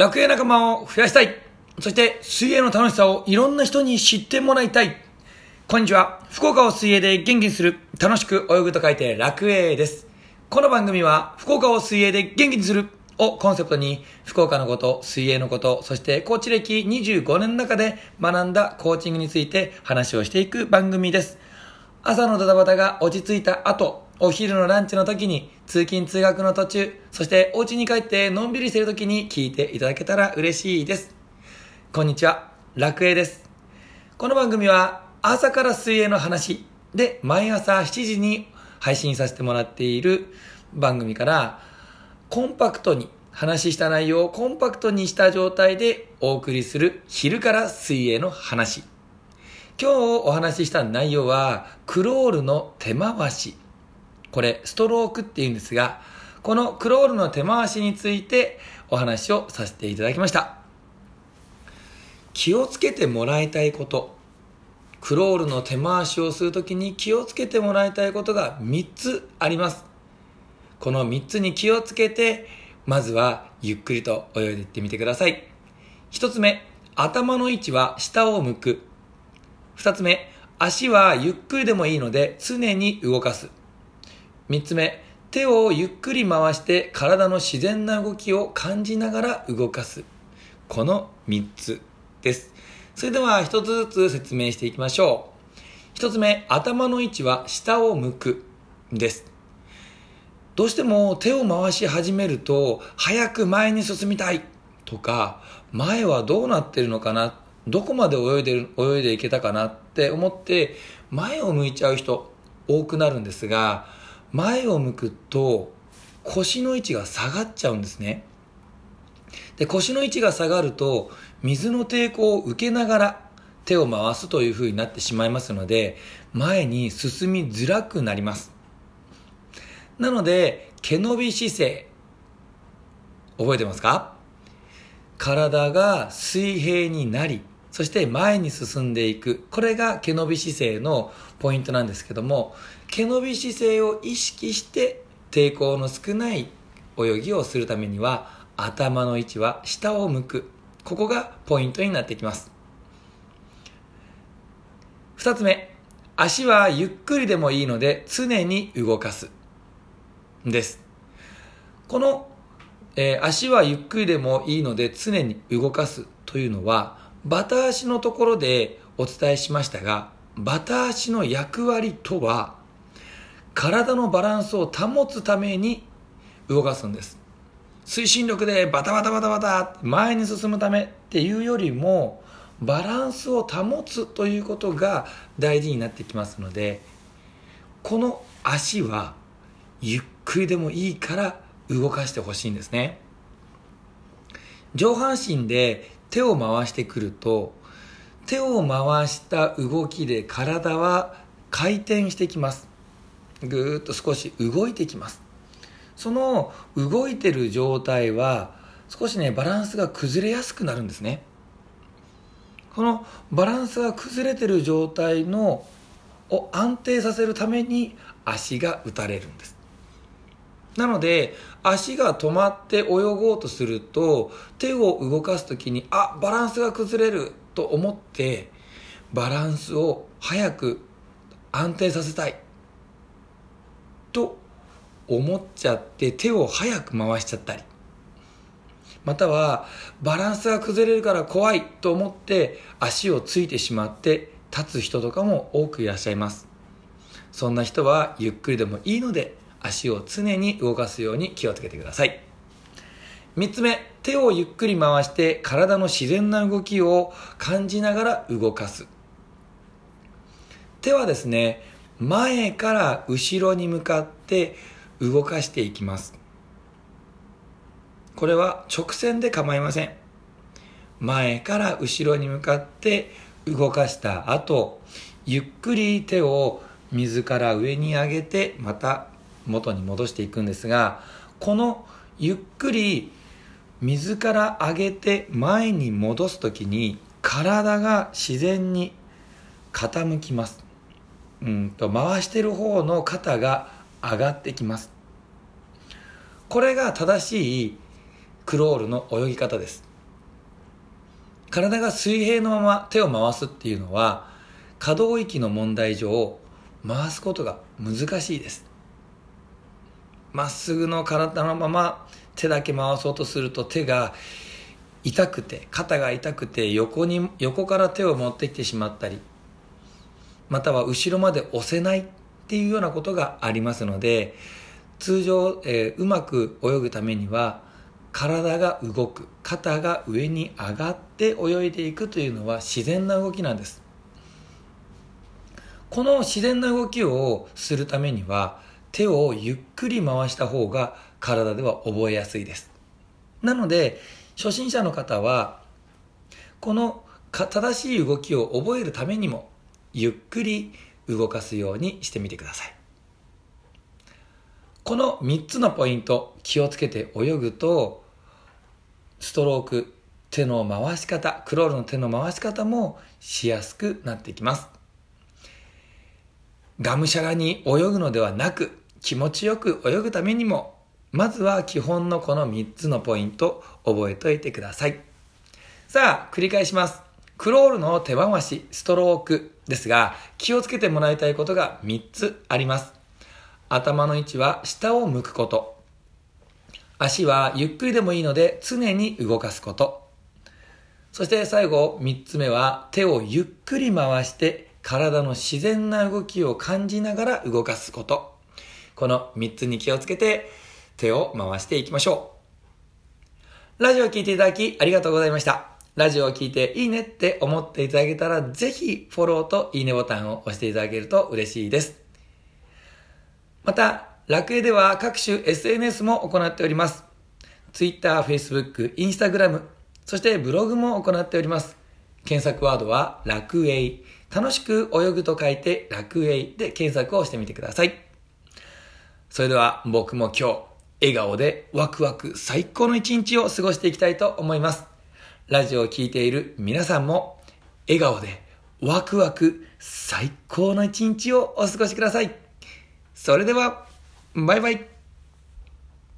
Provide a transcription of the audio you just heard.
楽園仲間を増やしたい。そして水泳の楽しさをいろんな人に知ってもらいたい。こんにちは。福岡を水泳で元気にする、楽しく泳ぐと書いて楽泳です。この番組は福岡を水泳で元気にするをコンセプトに福岡のこと、水泳のこと、そしてコーチ歴25年の中で学んだコーチングについて話をしていく番組です。朝のドタバタが落ち着いた後、お昼のランチの時に、通勤通学の途中、そしてお家に帰ってのんびりしてる時に聞いていただけたら嬉しいです。こんにちは、楽栄です。この番組は朝から水泳の話で毎朝7時に配信させてもらっている番組からコンパクトに話した内容をコンパクトにした状態でお送りする昼から水泳の話。今日お話しした内容は、クロールの手回し。これ、ストロークって言うんですが、このクロールの手回しについてお話をさせていただきました。気をつけてもらいたいこと。クロールの手回しをするときに気をつけてもらいたいことが3つあります。この3つに気をつけて、まずはゆっくりと泳いでいってみてください。1つ目、頭の位置は下を向く。二つ目、足はゆっくりでもいいので常に動かす。三つ目、手をゆっくり回して体の自然な動きを感じながら動かす。この三つです。それでは一つずつ説明していきましょう。一つ目、頭の位置は下を向くです。どうしても手を回し始めると早く前に進みたいとか前はどうなってるのかな？どこまで泳いでる泳いでいけたかな？って思って前を向いちゃう人多くなるんですが前を向くと腰の位置が下がっちゃうんですね。で腰の位置が下がると水の抵抗を受けながら手を回すというふうになってしまいますので前に進みづらくなります。なので毛伸び姿勢覚えてますか？体が水平になりそして前に進んでいく。これが毛伸び姿勢のポイントなんですけども、毛伸び姿勢を意識して抵抗の少ない泳ぎをするためには、頭の位置は下を向く。ここがポイントになってきます。二つ目、足はゆっくりでもいいので常に動かす。です。この、えー、足はゆっくりでもいいので常に動かすというのは、バタ足のところでお伝えしましたが、バタ足の役割とは、体のバランスを保つために動かすんです。推進力でバタバタバタバタ前に進むためっていうよりも、バランスを保つということが大事になってきますので、この足はゆっくりでもいいから動かしてほしいんですね。上半身で手を回してくると手を回した動きで体は回転してきます。ぐーっと少し動いてきます。その動いてる状態は少しねバランスが崩れやすくなるんですね。このバランスが崩れてる状態のを安定させるために足が打たれるんです。なので足が止まって泳ごうとすると手を動かす時にあバランスが崩れると思ってバランスを早く安定させたいと思っちゃって手を早く回しちゃったり。またはバランスが崩れるから怖いと思って足をついてしまって立つ人とかも多くいらっしゃいます。そんな人はゆっくりでもいいので足を常に動かすように気をつけてください。3つ目、手をゆっくり回して体の自然な動きを感じながら動かす。手はですね、前から後ろに向かって動かしていきます。これは直線で構いません。前から後ろに向かって動かした後、ゆっくり手を水から上に上げてまた元に戻していくんですがこのゆっくり水から上げて前に戻す時に体が自然に傾きます。うんと回してる方の肩が上がってきます。これが正しいクロールの泳ぎ方です。体が水平のまま手を回すっていうのは可動域の問題上回すことが難しいです。まっすぐの体のまま手だけ回そうとすると手が痛くて肩が痛くて横に横から手を持ってきてしまったりまたは後ろまで押せないっていうようなことがありますので通常、えー、うまく泳ぐためには体が動く肩が上に上がって泳いでいくというのは自然な動きなんです。この自然な動きをするためには手をゆっくり回した方が体では覚えやすいです。なので初心者の方はこの正しい動きを覚えるためにもゆっくり動かすようにしてみてください。この3つのポイント気をつけて泳ぐとストローク手の回し方クロールの手の回し方もしやすくなってきます。がむしゃらに泳ぐのではなく気持ちよく泳ぐためにもまずは基本のこの3つのポイント覚えておいてくださいさあ繰り返しますクロールの手回しストロークですが気をつけてもらいたいことが3つあります頭の位置は下を向くこと。足はゆっくりでもいいので常に動かすこと。そして最後、三つ目は手をゆっくり回して体の自然な動きを感じながら動かすこと。この三つに気をつけて手を回していきましょう。ラジオを聴いていただきありがとうございました。ラジオを聴いていいねって思っていただけたらぜひフォローといいねボタンを押していただけると嬉しいです。また、楽園では各種 SNS も行っております。Twitter、Facebook、Instagram、そしてブログも行っております。検索ワードは楽園。楽しく泳ぐと書いて楽園で検索をしてみてください。それでは僕も今日、笑顔でワクワク最高の一日を過ごしていきたいと思います。ラジオを聴いている皆さんも笑顔でワクワク最高の一日をお過ごしください。それでは、バイバイ。